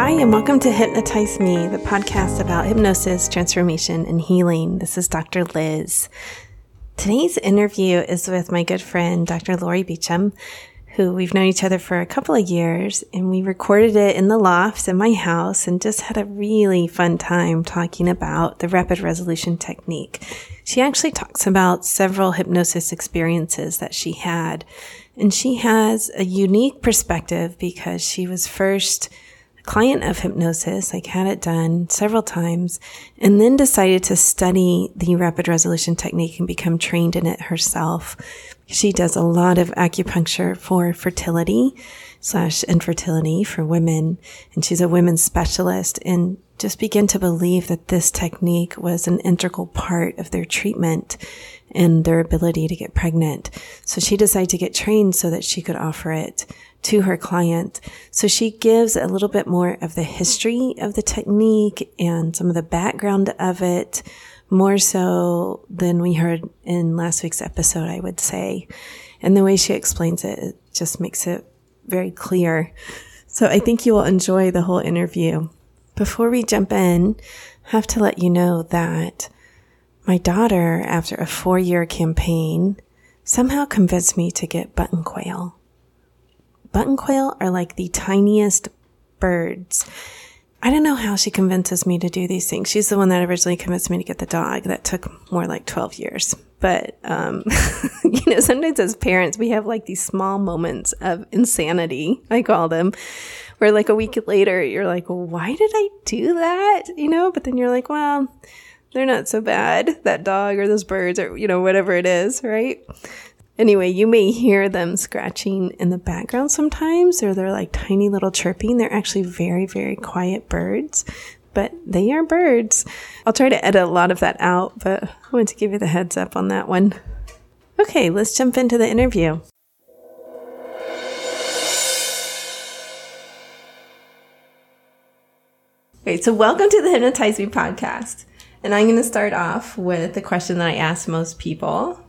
Hi, and welcome to Hypnotize Me, the podcast about hypnosis, transformation, and healing. This is Dr. Liz. Today's interview is with my good friend, Dr. Lori Beecham, who we've known each other for a couple of years, and we recorded it in the loft in my house and just had a really fun time talking about the rapid resolution technique. She actually talks about several hypnosis experiences that she had, and she has a unique perspective because she was first client of hypnosis, like had it done several times, and then decided to study the rapid resolution technique and become trained in it herself. She does a lot of acupuncture for fertility slash infertility for women, and she's a women's specialist and just began to believe that this technique was an integral part of their treatment and their ability to get pregnant. So she decided to get trained so that she could offer it to her client. So she gives a little bit more of the history of the technique and some of the background of it, more so than we heard in last week's episode, I would say. And the way she explains it, it just makes it very clear. So I think you will enjoy the whole interview. Before we jump in, I have to let you know that my daughter, after a four year campaign, somehow convinced me to get button quail. Button quail are like the tiniest birds. I don't know how she convinces me to do these things. She's the one that originally convinced me to get the dog. That took more like 12 years. But, um, you know, sometimes as parents, we have like these small moments of insanity, I call them, where like a week later, you're like, why did I do that? You know, but then you're like, well, they're not so bad, that dog or those birds or, you know, whatever it is, right? Anyway, you may hear them scratching in the background sometimes, or they're like tiny little chirping. They're actually very, very quiet birds, but they are birds. I'll try to edit a lot of that out, but I want to give you the heads up on that one. Okay, let's jump into the interview. Okay, so welcome to the Hypnotize Me podcast. And I'm going to start off with the question that I ask most people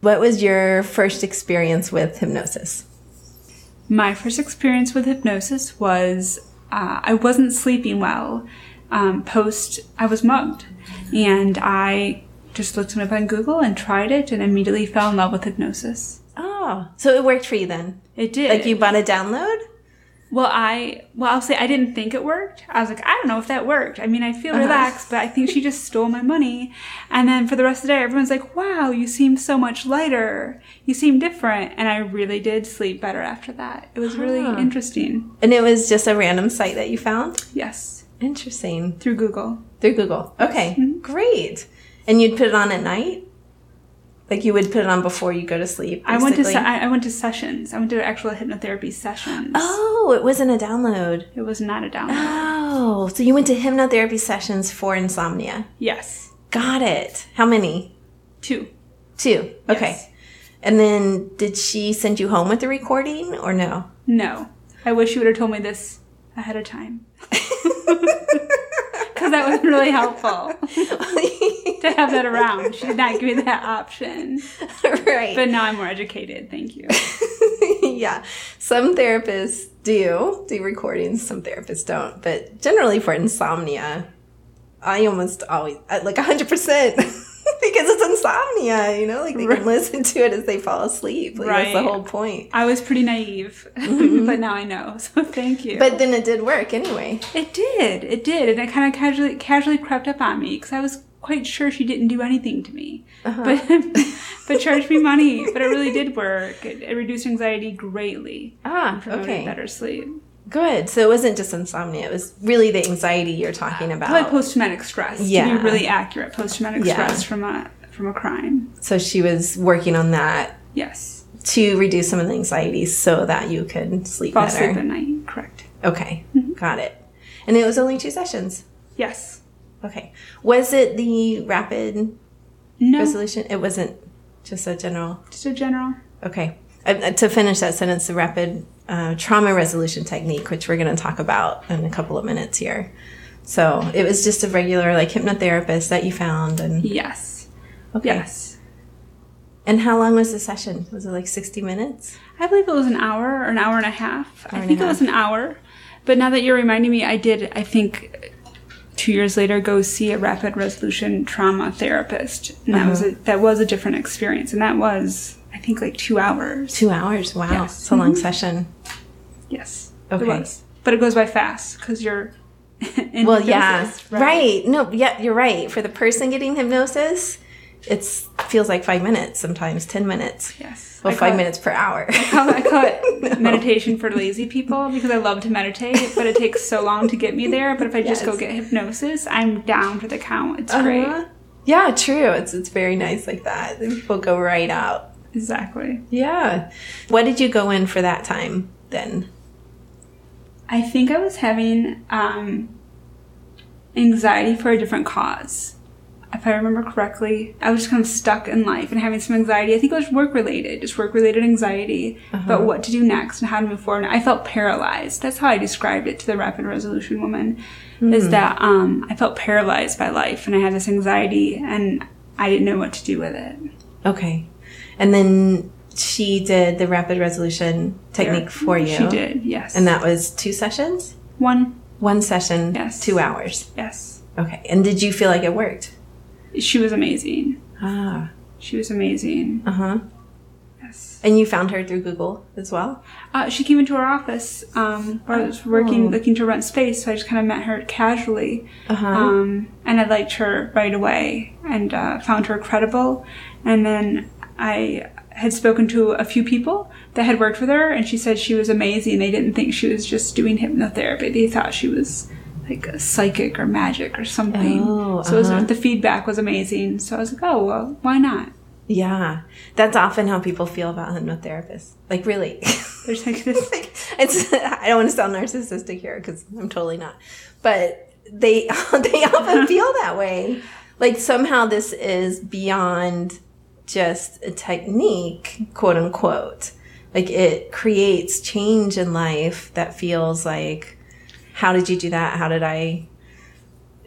what was your first experience with hypnosis? My first experience with hypnosis was uh, I wasn't sleeping well um, post I was mugged, and I just looked him up on Google and tried it, and immediately fell in love with hypnosis. Oh, so it worked for you then? It did. Like you bought a download? Well, I well, I'll say I didn't think it worked. I was like, I don't know if that worked. I mean, I feel uh-huh. relaxed, but I think she just stole my money. And then for the rest of the day, everyone's like, "Wow, you seem so much lighter. You seem different." And I really did sleep better after that. It was huh. really interesting. And it was just a random site that you found. Yes. Interesting. Through Google. Through Google. Okay, mm-hmm. great. And you'd put it on at night. Like you would put it on before you go to sleep. Basically. I went to se- I went to sessions. I went to actual hypnotherapy sessions. Oh, it wasn't a download. It was not a download. Oh, so you went to hypnotherapy sessions for insomnia. Yes. Got it. How many? Two. Two. Okay. Yes. And then did she send you home with the recording or no? No. I wish you would have told me this ahead of time. Because that was really helpful to have that around. She did not give me that option. Right. But now I'm more educated. Thank you. yeah. Some therapists do do recordings, some therapists don't. But generally for insomnia, I almost always, like 100%. because it's insomnia, you know, like they right. can listen to it as they fall asleep. Like, right. That's the whole point. I was pretty naive, mm-hmm. but now I know. So thank you. But then it did work anyway. It did. It did, and it kind of casually casually crept up on me because I was quite sure she didn't do anything to me, uh-huh. but but charged me money. But it really did work. It, it reduced anxiety greatly. Ah, okay. Better sleep. Good. So it wasn't just insomnia. It was really the anxiety you're talking about. Probably post traumatic stress. Yeah. To be really accurate, post traumatic yeah. stress from a from a crime. So she was working on that. Yes. To reduce some of the anxiety so that you could sleep Fall better. sleep at night. Correct. Okay. Mm-hmm. Got it. And it was only two sessions. Yes. Okay. Was it the rapid no. resolution? It wasn't just a general. Just a general. Okay. Uh, to finish that sentence, the rapid uh, trauma resolution technique, which we're going to talk about in a couple of minutes here. So it was just a regular like hypnotherapist that you found, and yes, okay. yes. And how long was the session? Was it like sixty minutes? I believe it was an hour or an hour and a half. Hour I think it was an hour, But now that you're reminding me, I did, I think, two years later, go see a rapid resolution trauma therapist. And that was a, uh-huh. that was a different experience. And that was, I think, like two hours. Two hours. Wow. Yes. It's a long mm-hmm. session. Yes. Okay. It was. But it goes by fast because you're in Well, yeah. hypnosis, Right. No, yeah, you're right. For the person getting hypnosis, it's feels like five minutes sometimes, 10 minutes. Yes. Well, five it- minutes per hour. I call, I call it meditation for lazy people because I love to meditate, but it takes so long to get me there. But if I just go get hypnosis, I'm down for the count. It's great. Uh-huh. Yeah, true. It's it's very nice like that. People go right out. Exactly. Yeah. What did you go in for that time then? I think I was having um, anxiety for a different cause. If I remember correctly, I was just kind of stuck in life and having some anxiety. I think it was work related, just work related anxiety about what to do next and how to move forward. And I felt paralyzed. That's how I described it to the rapid resolution woman. Is that um, I felt paralyzed by life and I had this anxiety and I didn't know what to do with it. Okay. And then she did the rapid resolution technique for you. She did, yes. And that was two sessions? one, One session, Yes. two hours. yes. Okay. And did you feel like it worked? She was amazing. Ah. She was amazing. Uh huh. Yes. And you found her through Google as well? Uh, she came into our office um, where I was working, Oh. looking to rent space. So I just kind of met her casually, Uh huh. um, and I liked her right away and uh, found her credible. And then I had spoken to a few people that had worked with her, and she said she was amazing. They didn't think she was just doing hypnotherapy; they thought she was like a psychic or magic or something. Oh, so it was, uh-huh. the feedback was amazing. So I was like, oh well, why not? yeah. That's often how people feel about hypnotherapists. Like, really. There's like this. like, it's, I don't want to sound narcissistic here because I'm totally not. But they, they often feel that way. Like, somehow this is beyond just a technique, quote unquote. Like, it creates change in life that feels like, how did you do that? How did I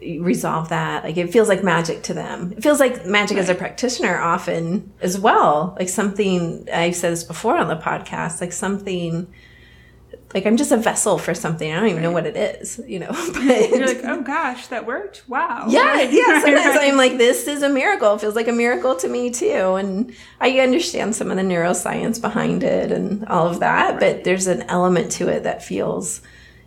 resolve that? Like, it feels like magic to them. It feels like magic as a practitioner often as well. Like, something, I've said this before on the podcast, like something, like I'm just a vessel for something. I don't even know what it is, you know? But You're like, oh gosh, that worked. Wow. yeah, yeah. Right, Sometimes right. I'm like, this is a miracle. It feels like a miracle to me too. And I understand some of the neuroscience behind it and all of that, but there's an element to it that feels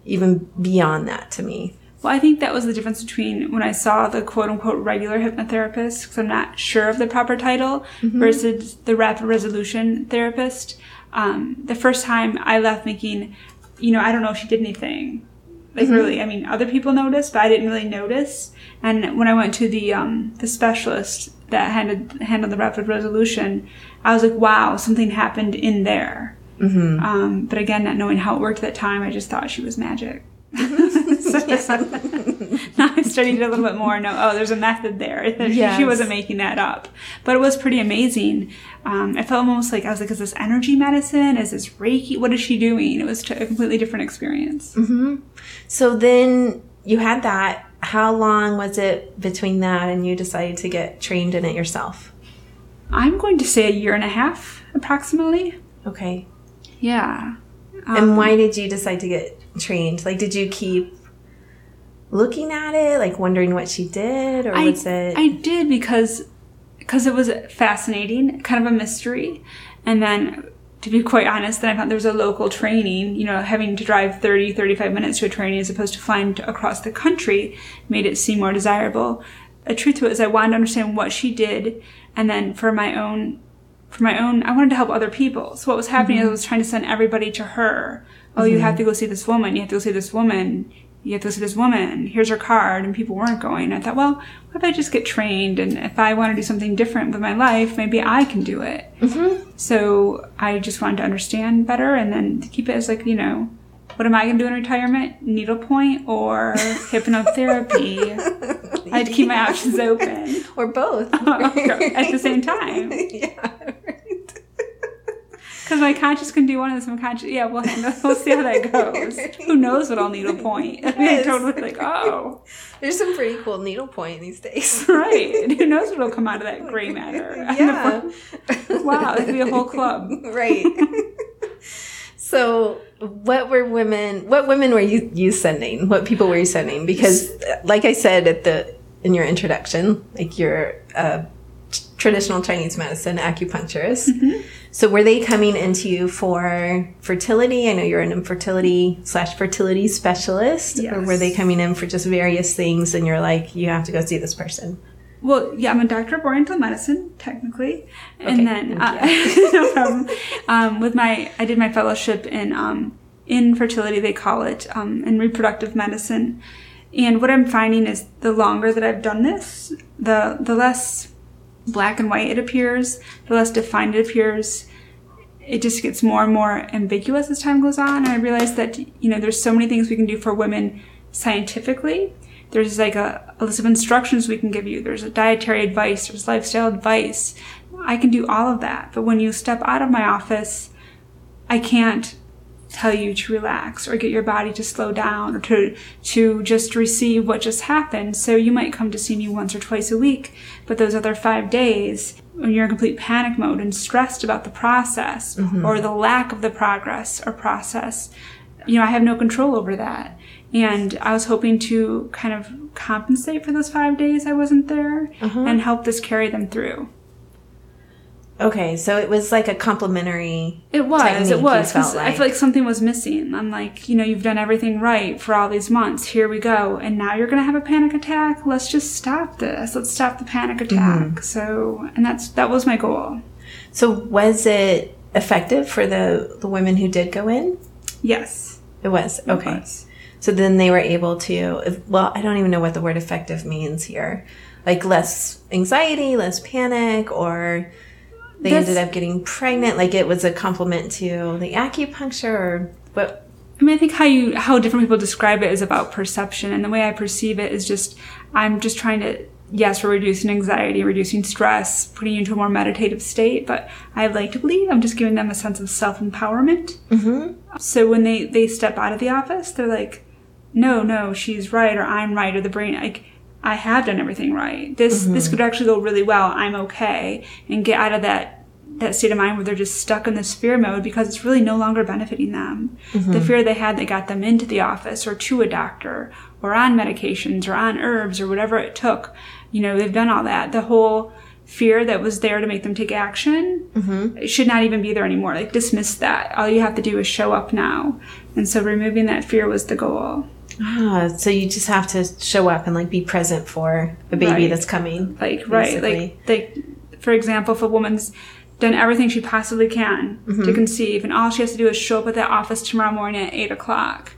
even beyond that to me. Well, I think that was the difference between when I saw the quote unquote regular hypnotherapist, because I'm not sure of the proper title, versus the rapid resolution therapist. Um, the first time I left thinking, you know, I don't know if she did anything. Like really, I mean, other people noticed, but I didn't really notice. And when I went to the um, the specialist that handled handled the rapid resolution, I was like, wow, something happened in there. Um, but again, not knowing how it worked at that time, I just thought she was magic. So- now I studied it a little bit more. No, oh, there's a method there. She- She wasn't making that up, but it was pretty amazing. Um, I felt almost like I was like, "Is this energy medicine? Is this Reiki? What is she doing?" It was t- a completely different experience. So then you had that. How long was it between that and you decided to get trained in it yourself? I'm going to say a year and a half, approximately. Okay. Yeah. And why um, did you decide to get trained? Like, did you keep looking at it, like wondering what she did, or I, was it? I did because because it was fascinating, kind of a mystery. And then to be quite honest, then I found there was a local training, you know, having to drive 30, 35 minutes to a training as opposed to flying to, across the country made it seem more desirable. The truth to it is I wanted to understand what she did and then for my own for my own I wanted to help other people. So what was happening is I was trying to send everybody to her. Oh, you have to go see this woman, you have to go see this woman, you have to go see this woman, here's her card, and people weren't going. I thought, well, what if I just get trained and if I want to do something different with my life, maybe I can do it. Mm-hmm. So I just wanted to understand better and then to keep it as like, you know, what am I going to do in retirement? Needlepoint or hypnotherapy? I had to keep my options open or both at the same time. yeah. Because my conscious can do one of this. My conscious, yeah, we'll, we'll see how that goes. Who knows what I'll needlepoint? Yes. totally like, oh, There's some pretty cool needlepoint these days. right. Who knows what'll come out of that gray matter? Yeah. Wow, it could be a whole club. right. so so what were women what women were you, you sending what people were you sending because like i said at the in your introduction like you're a traditional chinese medicine acupuncturist Mm-hmm. so were they coming into you for fertility i know you're an infertility slash fertility specialist or were they coming in for just various things and you're like you have to go see this person Well, yeah, I'm a doctor of Oriental medicine, technically, Okay, and then uh, no problem. Um, with my, I did my fellowship in um, infertility, they call it, um, in reproductive medicine. And what I'm finding is the longer that I've done this, the the less black and white it appears, the less defined it appears. It just gets more and more ambiguous as time goes on, and I realize that you know there's so many things we can do for women scientifically. There's like a, a list of instructions we can give you. There's a dietary advice. There's lifestyle advice. I can do all of that, but when you step out of my office, I can't tell you to relax or get your body to slow down or to to just receive what just happened. So you might come to see me once or twice a week, but those other 5 days when you're in complete panic mode and stressed about the process mm-hmm. or the lack of the progress or process, you know, I have no control over that. And I was hoping to kind of compensate for those 5 days I wasn't there uh-huh. and help this carry them through. Okay so it was like a complimentary It was. It was. 'cause felt I feel like something was missing. I'm like, you know, you've done everything right for all these months. Here we go, and now you're gonna have a panic attack. Let's just stop this. Let's stop the panic attack. Mm-hmm. So, and that's that was my goal. So was it effective for the the women who did go in? Yes. It was. it Okay. was. So then they were able to well, I don't even know what the word effective means here. Like less anxiety, less panic or they That's- ended up getting pregnant like it was a compliment to the acupuncture or what I mean, I think how you how different people describe it is about perception, and the way I perceive it is just I'm just trying to yes, we're reducing anxiety, reducing stress, putting you into a more meditative state. But I like to believe I'm just giving them a sense of self empowerment. Mm-hmm. So when they they step out of the office, they're like, no, no, she's right, or I'm right, or the brain like. I have done everything right. This this mm-hmm. could actually go really well. I'm okay, and get out of that that state of mind where they're just stuck in this fear mode because it's really no longer benefiting them. The mm-hmm. fear they had that got them into the office or to a doctor or on medications or on herbs or whatever it took, you know, they've done all that. The whole fear that was there to make them take action mm-hmm. it should not even be there anymore. Like dismiss that. All you have to do is show up now. And so removing that fear was the goal. Ah, so you just have to show up and like be present for the baby Right. that's coming. like right basically. like like for example if a woman's done everything she possibly can to conceive and all she has to do is show up at that office tomorrow morning at 8 o'clock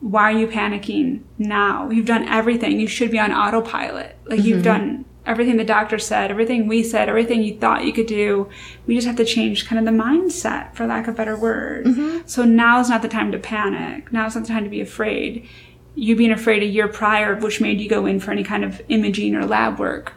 why are you panicking now you've done everything you should be on autopilot like you've done everything the doctor said everything we said everything you thought you could do we just have to change kind of the mindset for lack of a better word mm-hmm. so now is not the time to panic Now is not the time to be afraid you being afraid a year prior, which made you go in for any kind of imaging or lab work,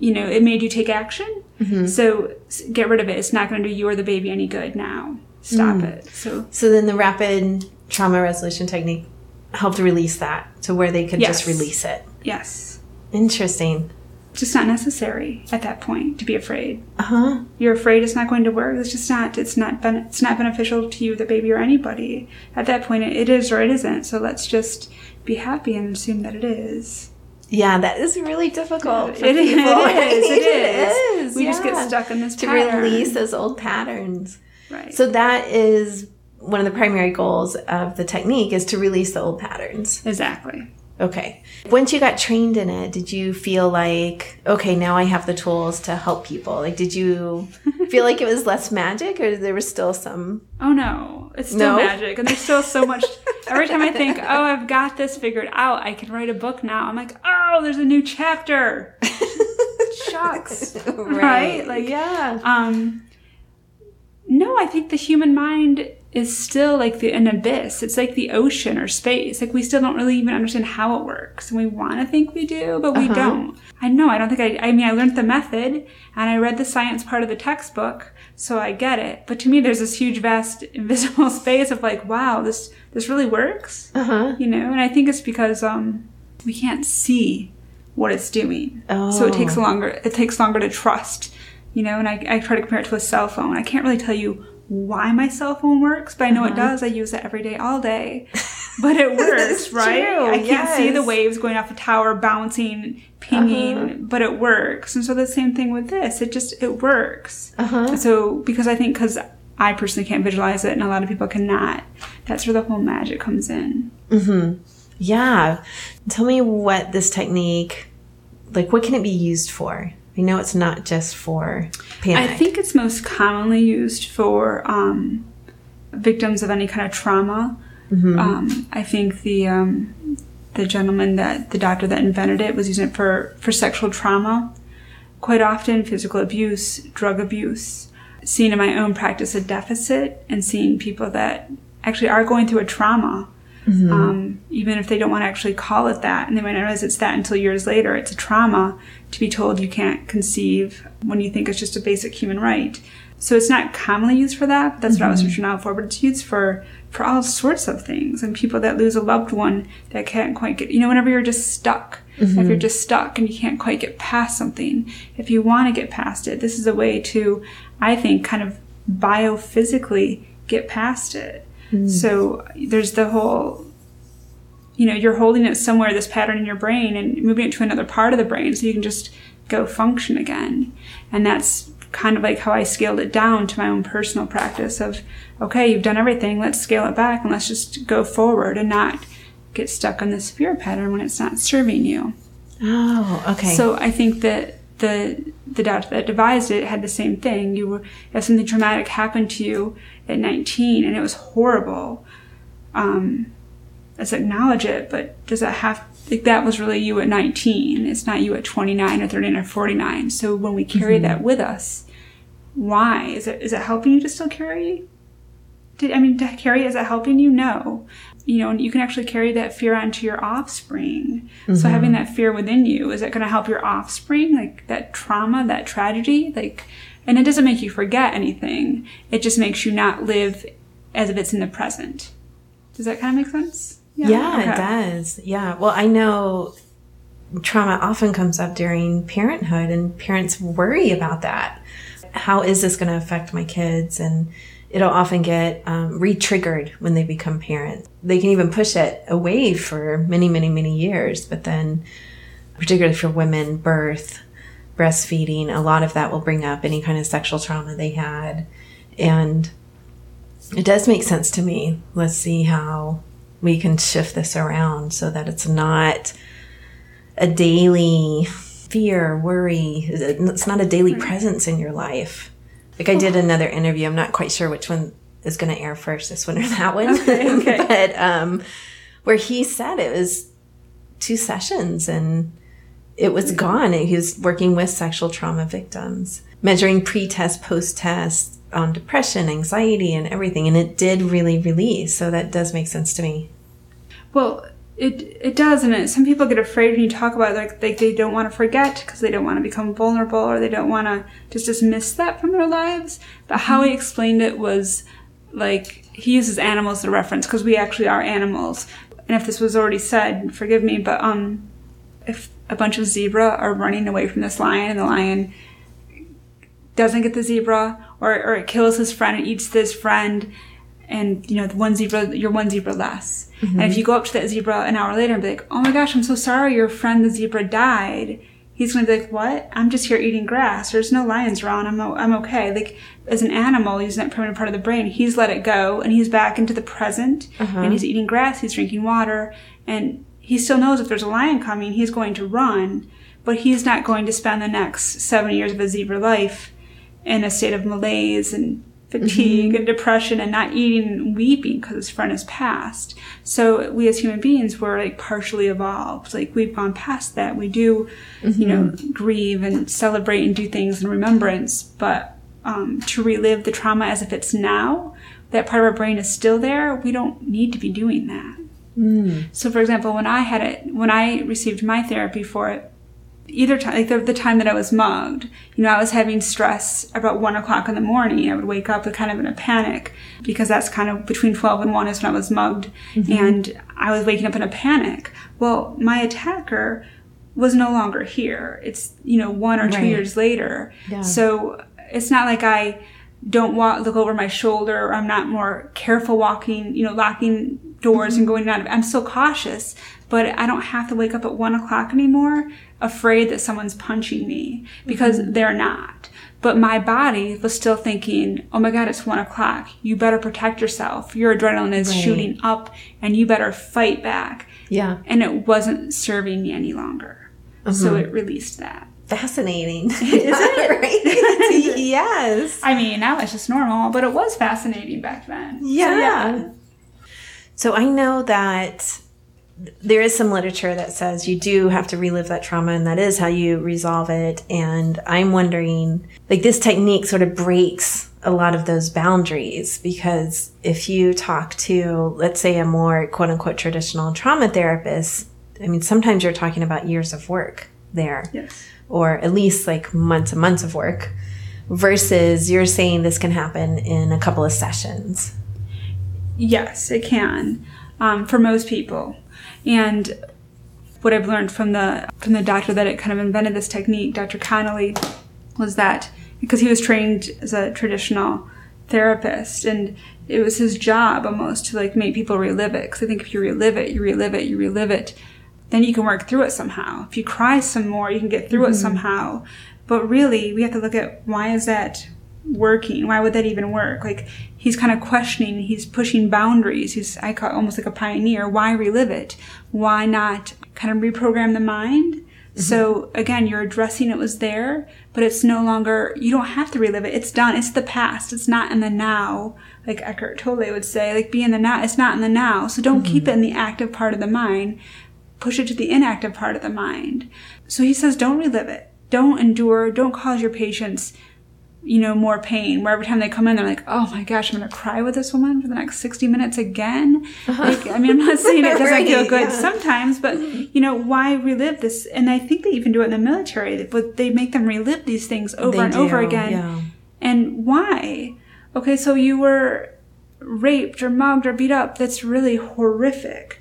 you know, it made you take action. Mm-hmm. So get rid of it. It's not going to do you or the baby any good now. Stop mm. it. So So then the rapid trauma resolution technique helped release that to where they could just release it. yes, Interesting. just not necessary at that point to be afraid. Uh huh. You're afraid it's not going to work. It's just not. It's not. Ben- it's not beneficial to you, the baby, or anybody. At that point, it, is or it isn't. So let's just be happy and assume that it is. Yeah, that is really difficult. It, is, it is. It, it is. We just get stuck in this to pattern. release those old patterns. Right. So that is one of the primary goals of the technique is to release the old patterns. exactly. Okay. Once you got trained in it, did you feel like, okay, now I have the tools to help people? Like, did you feel like it was less magic or there was still some? Oh no, it's still No? magic, and there's still so much. Every time I think, oh, I've got this figured out, I can write a book now. I'm like, oh, there's a new chapter. Shucks, right? Like, yeah. um, no, I think the human mind is still like the an abyss. It's like the ocean or space. Like we still don't really even understand how it works, and we want to think we do, but we don't. I know. I don't think I. I mean, I learned the method, and I read the science part of the textbook, so I get it. But to me, there's this huge, vast, invisible space of like, wow, this this really works. Uh huh. You know, and I think it's because um we can't see what it's doing. So it takes Oh. longer. It takes longer to trust You know, and I, I try to compare it to a cell phone. I can't really tell you why my cell phone works, but I know uh-huh. it does. I use it every day, all day. But it works, right? True. I can't yes. see the waves going off a tower, bouncing, pinging, uh-huh. but it works. And so the same thing with this. It just it works. Uh-huh. So because I think because I personally can't visualize it, and a lot of people cannot. That's where the whole magic comes in. Mm-hmm. Yeah. Tell me what this technique, like, what can it be used for? I know it's not just for panic. I think it's most commonly used for um, victims of any kind of trauma. Mm-hmm. Um, I think the um, the gentleman that the doctor that invented it was using it for for sexual trauma. Quite often, physical abuse, drug abuse. Seeing in my own practice a deficit, and seeing people that actually are going through a trauma Mm-hmm. Um, even if they don't want to actually call it that, and they might not realize it's that until years later. It's a trauma to be told you can't conceive when you think it's just a basic human right. So it's not commonly used for that. But that's mm-hmm. what I was mm-hmm. reaching out for. But it's used for for all sorts of things and people that lose a loved one that can't quite get. You know, whenever you're just stuck, mm-hmm. if you're just stuck and you can't quite get past something, if you want to get past it, this is a way to, I think, kind of biophysically get past it. Mm. So there's the whole, you know, you're holding it somewhere, this pattern in your brain, and moving it to another part of the brain so you can just go function again. And that's kind of like how I scaled it down to my own personal practice of, okay, you've done everything, let's scale it back and let's just go forward and not get stuck on this fear pattern when it's not serving you. Oh, okay. So I think that the the doctor that devised it had the same thing. You were if something traumatic happened to you at 19 and it was horrible. Um, let's acknowledge it, but does that have like that was really you at 19? It's not you at 29 or 39 or 49. So when we carry mm-hmm. that with us, why is it is it helping you to still carry? Did I mean to carry? Is it helping you? No you know, you can actually carry that fear onto your offspring. Mm-hmm. So having that fear within you, is it going to help your offspring? Like that trauma, that tragedy? Like, and it doesn't make you forget anything. It just makes you not live as if it's in the present. Does that kind of make sense? Yeah, yeah okay. it does. Yeah. Well, I know trauma often comes up during parenthood and parents worry about that. How is this going to affect my kids? And, it'll often get um, re-triggered when they become parents. They can even push it away for many, many, many years, but then, particularly for women, birth, breastfeeding, a lot of that will bring up any kind of sexual trauma they had, and it does make sense to me. Let's see how we can shift this around so that it's not a daily fear, worry. It's not a daily presence in your life like I did another interview. I'm not quite sure which one is going to air first, this one or that one. Okay, okay. but um, where he said it was two sessions and it was gone. He was working with sexual trauma victims, measuring pre-test, post-test on depression, anxiety, and everything, and it did really release. So that does make sense to me. Well, it it does, and it, some people get afraid when you talk about it, like they, they don't want to forget because they don't want to become vulnerable or they don't want to just dismiss that from their lives. But how he explained it was like he uses animals as a reference because we actually are animals. And if this was already said, forgive me, but um, if a bunch of zebra are running away from this lion and the lion doesn't get the zebra or, or it kills his friend and eats this friend and you know the one zebra you're one zebra less. Mm-hmm. and if you go up to that zebra an hour later and be like oh my gosh i'm so sorry your friend the zebra died he's going to be like what? I'm just here eating grass. There's no lions around. I'm, I'm okay. Like as an animal using that primitive part of the brain. He's let it go and he's back into the present uh-huh. and he's eating grass he's drinking water and he still knows if there's a lion coming he's going to run but he's not going to spend the next seven years of his zebra life in a state of malaise and fatigue mm-hmm. and depression and not eating and weeping because his friend has passed. So we as human beings were like partially evolved. Like we've gone past that. We do, mm-hmm. you know, mm-hmm. grieve and celebrate and do things in remembrance, but um, to relive the trauma as if it's now, that part of our brain is still there. We don't need to be doing that. Mm. So, for example, when I had it, when I received my therapy for it, either time, like the, the, time that I was mugged, you know, I was having stress about one o'clock in the morning. I would wake up kind of in a panic because that's kind of between 12 and 1 is when I was mugged. Mm-hmm. And I was waking up in a panic. Well, my attacker was no longer here. It's, you know, one or two Right. years later. Yeah. So it's not like I don't walk, look over my shoulder or I'm not more careful walking, you know, locking doors and mm-hmm. going out of I'm still cautious, but I don't have to wake up at one o'clock anymore afraid that someone's punching me because mm-hmm. they're not. But my body was still thinking, oh my God, it's one o'clock. You better protect yourself. Your adrenaline is Right. shooting up and you better fight back. Yeah. And it wasn't serving me any longer. So uh-huh. it released that. Fascinating. Isn't it right? yes. I mean, now it's just normal, but it was fascinating back then. So, Yeah. So I know that there is some literature that says you do have to relive that trauma and that is how you resolve it. And I'm wondering, like, this technique sort of breaks a lot of those boundaries because if you talk to, let's say, a more quote unquote traditional trauma therapist, I mean, sometimes you're talking about years of work there Yes. Or at least like months and months of work versus you're saying this can happen in a couple of sessions. Yes, it can um, for most people. And what I've learned from the from the doctor that it kind of invented this technique, Dr. Connelly, was that because he was trained as a traditional therapist and it was his job almost to like make people relive it because I think if you relive it, you relive it, you relive it, then you can work through it somehow. If you cry some more, you can get through it mm-hmm. somehow. But really, we have to look at why is that working? Why would that even work? Like he's kind of questioning, he's pushing boundaries. He's I call it almost like a pioneer. Why relive it? Why not kind of reprogram the mind? Mm-hmm. So again, you're addressing it was there, but it's no longer you don't have to relive it. It's done. It's the past. It's not in the now. Like Eckhart Tolle would say, like be in the now. It's not in the now. So don't keep mm-hmm. it in the active part of the mind. Push it to the inactive part of the mind. So he says, don't relive it. Don't endure. Don't cause your patients you know, more pain. Where every time they come in, they're like, "Oh my gosh, I'm gonna cry with this woman for the next 60 minutes again." Uh-huh. Like, I mean, I'm not saying it doesn't feel good yeah. sometimes, but you know, why relive this? And I think they even do it in the military, but they make them relive these things over They and over do, again. yeah. And why? Okay, so you were raped or mugged or beat up. That's really horrific.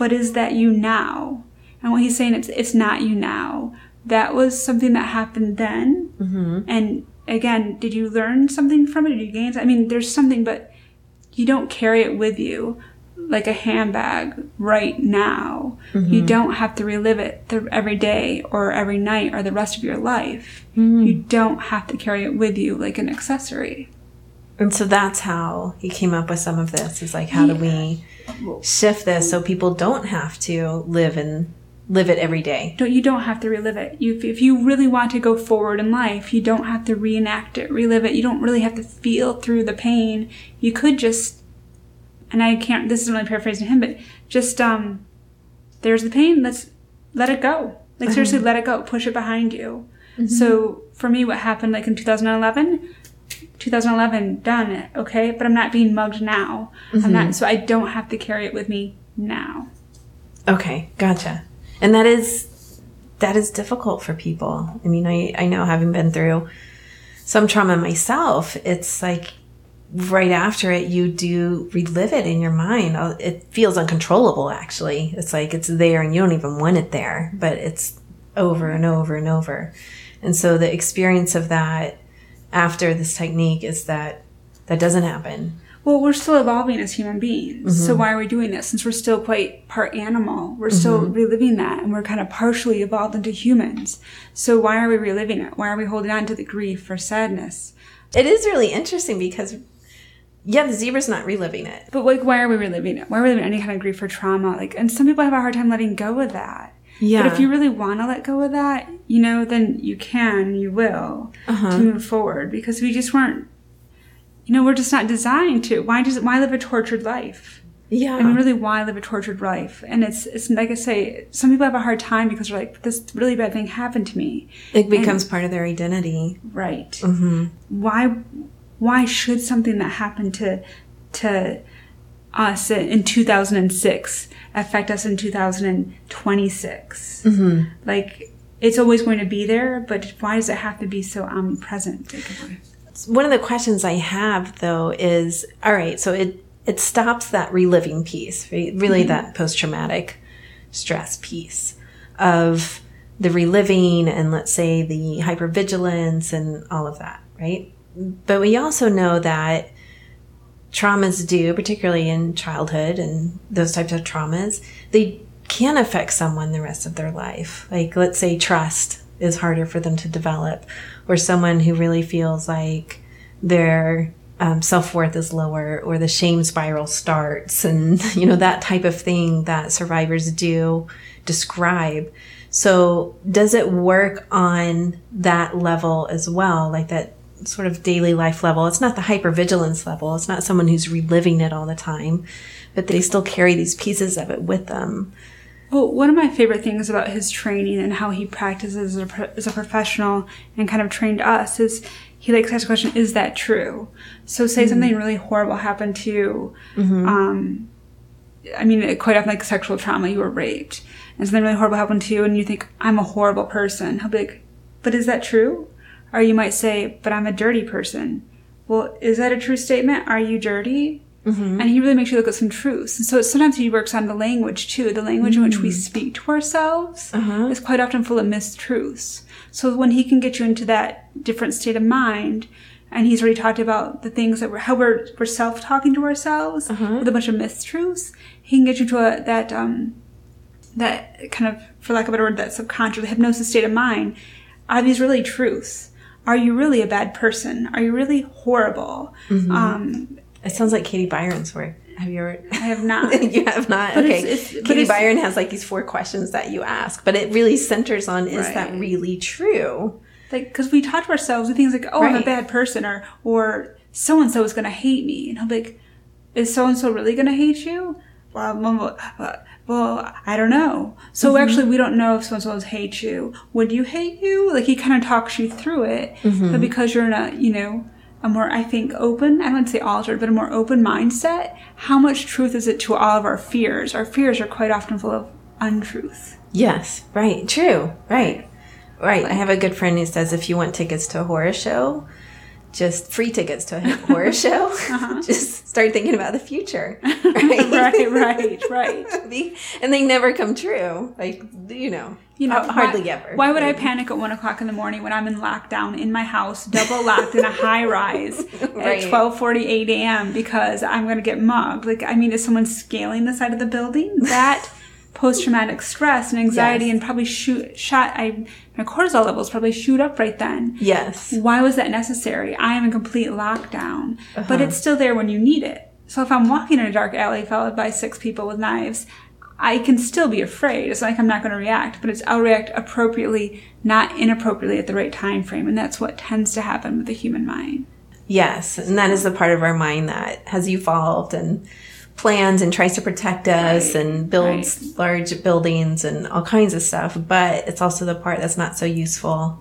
But is that you now? And what he's saying, it's it's not you now. That was something that happened then. Mm-hmm. And again, did you learn something from it? Did you gain? I mean, there's something, but you don't carry it with you like a handbag right now. You don't have to relive it th- every day or every night or the rest of your life. You don't have to carry it with you like an accessory. And so that's how he came up with some of this. Is like, how do we shift this so people don't have to live and live it every day? Don't you don't have to relive it. You, if you really want to go forward in life, you don't have to reenact it, relive it. You don't really have to feel through the pain. You could just, and I can't. This isn't really paraphrasing him, but just um, there's the pain. Let's let it go. Like seriously, let it go. Push it behind you. So for me, what happened like in 2011? 2011 done okay but i'm not being mugged now i'm not so i don't have to carry it with me now Okay, gotcha. And that is that is difficult for people. I mean, I I know having been through some trauma myself, it's like right after it you do relive it in your mind. Uh, It feels uncontrollable actually. It's like it's there and you don't even want it there, but it's over and over and over. And so the experience of that after this technique is that that doesn't happen. Well, we're still evolving as human beings. So mm-hmm. why are we doing this? Since we're still quite part animal, we're still mm-hmm. reliving that and we're kind of partially evolved into humans. So why are we reliving it? Why are we holding on to the grief or sadness? It is really interesting because yeah, the zebra's not reliving it. But like why are we reliving it? Why are we reliving any kind of grief or trauma? Like and some people have a hard time letting go of that. Yeah. But if you really want to let go of that, you know, then you can, you will Uh-huh. to move forward because we just weren't you know, we're just not designed to. Why does why live a tortured life? Yeah. I mean, really, why live a tortured life? And it's it's like I say, some people have a hard time because they're like, this really bad thing happened to me. it becomes part of their identity. Right? Mm-hmm. Why why should something that happened to to us in 2006 affect us in 2026? Mm-hmm. Like it's always going to be there, but why does it have to be so omnipresent? One of the questions I have though is, all right, so it it stops that reliving piece, right? Really, that post traumatic stress piece of the reliving and let's say the hypervigilance and all of that, right? But we also know that traumas do, particularly in childhood and those types of traumas, they can affect someone the rest of their life. Like, let's say trust is harder for them to develop, or someone who really feels like their um, self worth is lower, or the shame spiral starts, and you know, that type of thing that survivors do describe. So, does it work on that level as well? Like that sort of daily life level. It's not the hypervigilance level. It's not someone who's reliving it all the time, but they still carry these pieces of it with them. Well, one of my favorite things about his training and how he practices as a, as a professional and kind of trained us is he likes to ask the question, is that true? So say mm-hmm. something really horrible happened to you. Mm-hmm. Um, I mean, quite often like sexual trauma, you were raped and something really horrible happened to you and you think, I'm a horrible person. He'll be like, but is that true? Or you might say, but I'm a dirty person. Well, is that a true statement? Are you dirty? Mm-hmm. And he really makes you look at some truths. And so sometimes he works on the language too. The language mm-hmm. in which we mm. speak to ourselves uh-huh. is quite often full of mistruths. So when he can get you into that different state of mind, and he's already talked about the things that we're how we're, we're self talking to ourselves uh-huh. with a bunch of mistruths. He can get you to a, that um, that kind of, for lack of a better word, that subconscious hypnosis state of mind. Are these really truths? Are you really a bad person? Are you really horrible? Mm-hmm. Um, it sounds like Katie Byron's work. Have you ever? I have not. you have not. But okay. It's, it's, Katie Byron has like these four questions that you ask, but it really centers on is right. that really true? Like, because we talk to ourselves with things like, "Oh, right. I'm a bad person," or "or so and so is going to hate me," and I'm like, "Is so and so really going to hate you?" Well, well, I don't know. So mm-hmm. actually, we don't know if someone else hates you. Would you hate you? Like he kind of talks you through it, mm-hmm. but because you're in a, you know, a more, I think, open, I do not want to say altered, but a more open mindset, how much truth is it to all of our fears? Our fears are quite often full of untruth. Yes, right, true, right, right. I have a good friend who says if you want tickets to a horror show, just free tickets to a horror show. Uh-huh. just start thinking about the future. Right, right, right, right. and they never come true. Like you know, you know, hardly why, ever. Why would I panic at one o'clock in the morning when I'm in lockdown in my house, double locked in a high rise right. at twelve forty eight a.m. because I'm going to get mugged? Like, I mean, is someone scaling the side of the building? That post traumatic stress and anxiety yes. and probably shoot shot I my cortisol levels probably shoot up right then. Yes. Why was that necessary? I am in complete lockdown. Uh-huh. But it's still there when you need it. So if I'm walking in a dark alley followed by six people with knives, I can still be afraid. It's like I'm not going to react, but it's I'll react appropriately, not inappropriately at the right time frame, and that's what tends to happen with the human mind. Yes, and that is the part of our mind that has evolved and plans and tries to protect us right. and builds right. large buildings and all kinds of stuff. But it's also the part that's not so useful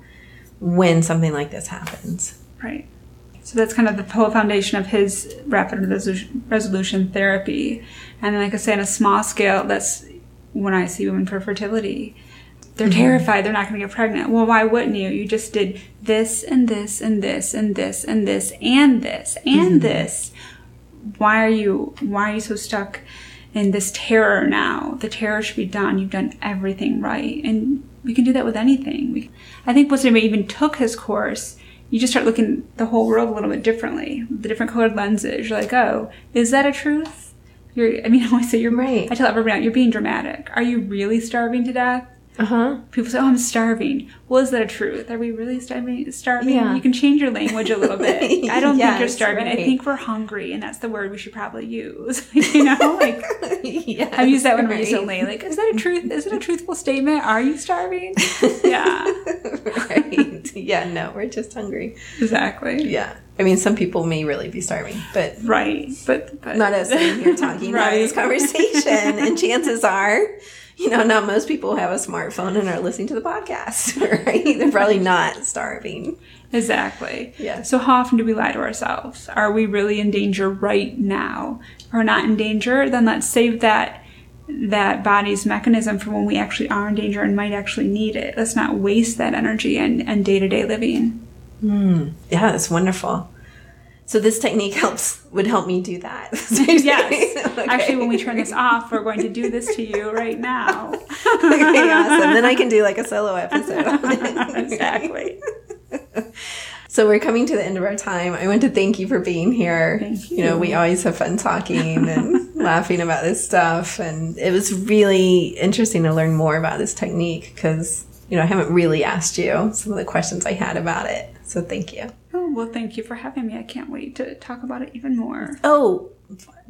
when something like this happens. Right. So that's kind of the whole foundation of his rapid resolution therapy. And then, like I say, on a small scale, that's when I see women for fertility. They're mm-hmm. terrified they're not going to get pregnant. Well, why wouldn't you? You just did this and this and this and this and this and this and mm-hmm. this why are you why are you so stuck in this terror now? The terror should be done. You've done everything right. And we can do that with anything. We, i think once anybody even took his course you just start looking the whole world a little bit differently the different colored lenses. You're like oh is that a truth? You're i mean i always say you're right. I tell everyone you're being dramatic. Are you really starving to death uh-huh. People say, "Oh, I'm starving." Well, is that a truth? Are we really starving? Starving? Yeah. You can change your language a little bit. I don't yes, think you're starving. Right. I think we're hungry, and that's the word we should probably use. you know, like yes, I've used that one right. recently. Like, is that a truth? Is it a truthful statement? Are you starving? yeah. right. Yeah. No, we're just hungry. Exactly. Yeah. I mean, some people may really be starving, but right, but, but not us here talking right. having this conversation. and chances are you know, not most people have a smartphone and are listening to the podcast, right? They're probably not starving. Exactly. Yeah. So how often do we lie to ourselves? Are we really in danger right now? If we're not in danger, then let's save that that body's mechanism for when we actually are in danger and might actually need it. Let's not waste that energy and, and day-to-day living. Mm. Yeah, that's wonderful. So this technique helps would help me do that. yes. Okay. Actually, when we turn this off, we're going to do this to you right now. okay, awesome. Then I can do like a solo episode. exactly. So we're coming to the end of our time. I want to thank you for being here. Thank you. You know, we always have fun talking and laughing about this stuff, and it was really interesting to learn more about this technique because you know I haven't really asked you some of the questions I had about it. So thank you. Oh well, thank you for having me. I can't wait to talk about it even more. Oh,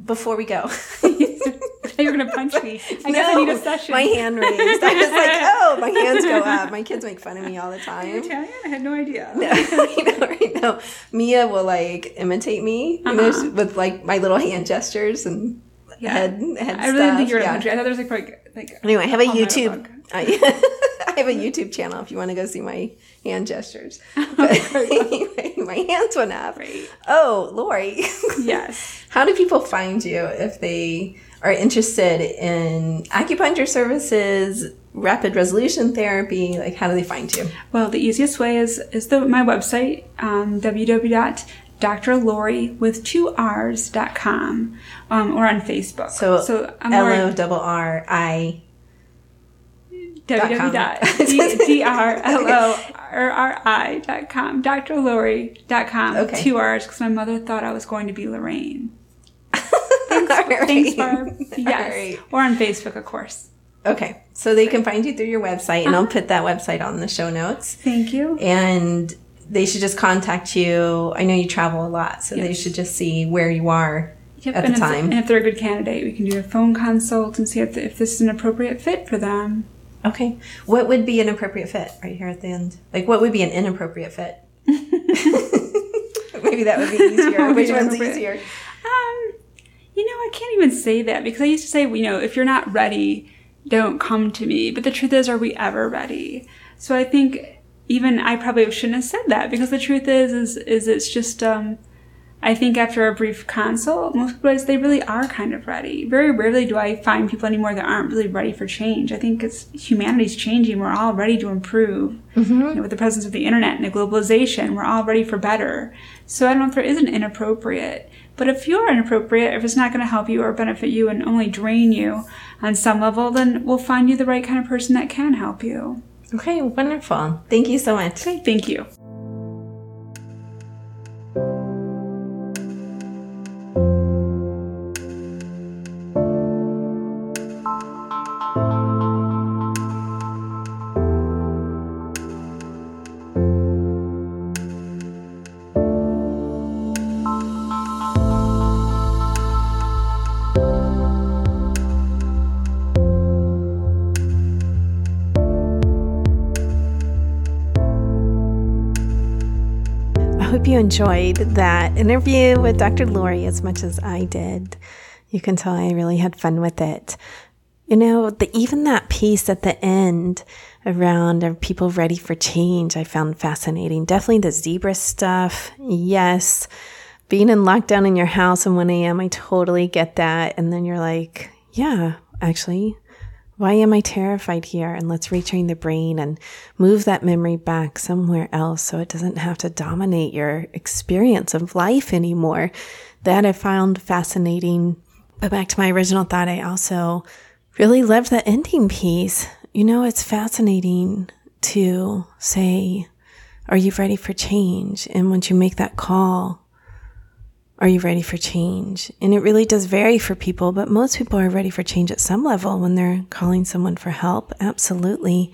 before we go. You're gonna punch me. I no, guess I need a session. My hand raised. I was like, oh, my hands go up. My kids make fun of me all the time. You're Italian? I had no idea. No, I know, right now. Mia will like imitate me, you uh-huh. with like my little hand gestures and yeah. head head I really didn't think you were yeah. country. I thought there was like like, like anyway. I have a YouTube. I, I have a YouTube channel if you want to go see my hand gestures. But anyway, my hands went up. Right. Oh, Lorri. Yes. How do people find you if they are interested in acupuncture services, rapid resolution therapy? Like, how do they find you? Well, the easiest way is is the my website, um, www.drlorri with two R's dot com, um, or on Facebook. So, so L O R I www.drlorri.com, drlorri.com, okay. two R's, because my mother thought I was going to be Lorraine. Thanks, right. thanks Barb. Yes. Right. Or on Facebook, of course. Okay. So they can find you through your website, and uh-huh. I'll put that website on the show notes. Thank you. And they should just contact you. I know you travel a lot, so yes. they should just see where you are yep. at the time. and if they're a good candidate, we can do a phone consult and see if, the, if this is an appropriate fit for them. Okay. What would be an appropriate fit right here at the end? Like, what would be an inappropriate fit? Maybe that would be easier. Which one's easier? Um, you know, I can't even say that because I used to say, you know, if you're not ready, don't come to me. But the truth is, are we ever ready? So I think even I probably shouldn't have said that because the truth is, is, is it's just, um, I think after a brief consult, most people they really are kind of ready. Very rarely do I find people anymore that aren't really ready for change. I think it's humanity's changing. We're all ready to improve. Mm-hmm. You know, with the presence of the internet and the globalization, we're all ready for better. So I don't know if there is an inappropriate. But if you are inappropriate, if it's not going to help you or benefit you and only drain you on some level, then we'll find you the right kind of person that can help you. Okay, wonderful. Thank you so much. Okay, thank you. You enjoyed that interview with Dr. Lorri as much as I did. You can tell I really had fun with it. You know, the, even that piece at the end around are people ready for change, I found fascinating. Definitely the zebra stuff. Yes. Being in lockdown in your house at 1 a.m., I totally get that. And then you're like, yeah, actually, why am I terrified here? And let's retrain the brain and move that memory back somewhere else so it doesn't have to dominate your experience of life anymore. That I found fascinating. But back to my original thought, I also really loved the ending piece. You know, it's fascinating to say, Are you ready for change? And once you make that call, are you ready for change? And it really does vary for people, but most people are ready for change at some level when they're calling someone for help. Absolutely.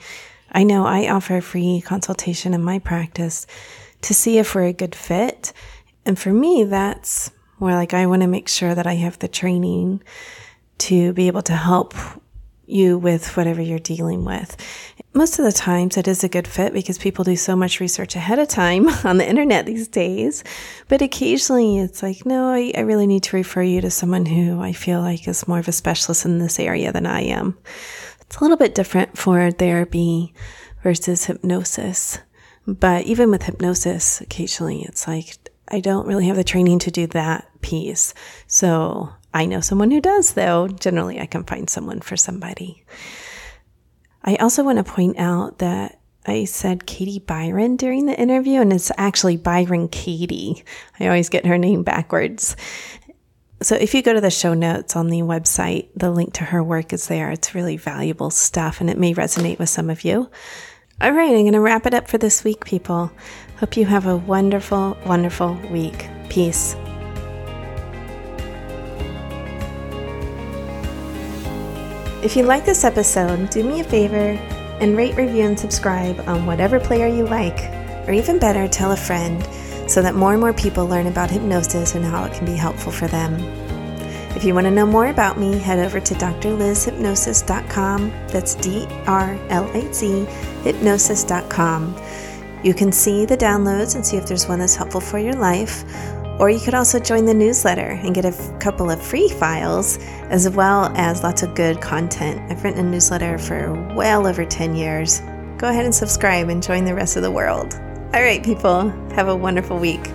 I know I offer a free consultation in my practice to see if we're a good fit. And for me, that's more like I want to make sure that I have the training to be able to help you with whatever you're dealing with. Most of the times it is a good fit because people do so much research ahead of time on the internet these days. But occasionally it's like, no, I, I really need to refer you to someone who I feel like is more of a specialist in this area than I am. It's a little bit different for therapy versus hypnosis. But even with hypnosis, occasionally it's like, I don't really have the training to do that piece. So I know someone who does, though. Generally, I can find someone for somebody. I also want to point out that I said Katie Byron during the interview, and it's actually Byron Katie. I always get her name backwards. So if you go to the show notes on the website, the link to her work is there. It's really valuable stuff and it may resonate with some of you. All right, I'm going to wrap it up for this week, people. Hope you have a wonderful, wonderful week. Peace. If you like this episode, do me a favor and rate, review, and subscribe on whatever player you like, or even better, tell a friend so that more and more people learn about hypnosis and how it can be helpful for them. If you want to know more about me, head over to drlizhypnosis.com. That's D R L A Z hypnosis.com. You can see the downloads and see if there's one that's helpful for your life. Or you could also join the newsletter and get a couple of free files as well as lots of good content. I've written a newsletter for well over 10 years. Go ahead and subscribe and join the rest of the world. All right, people, have a wonderful week.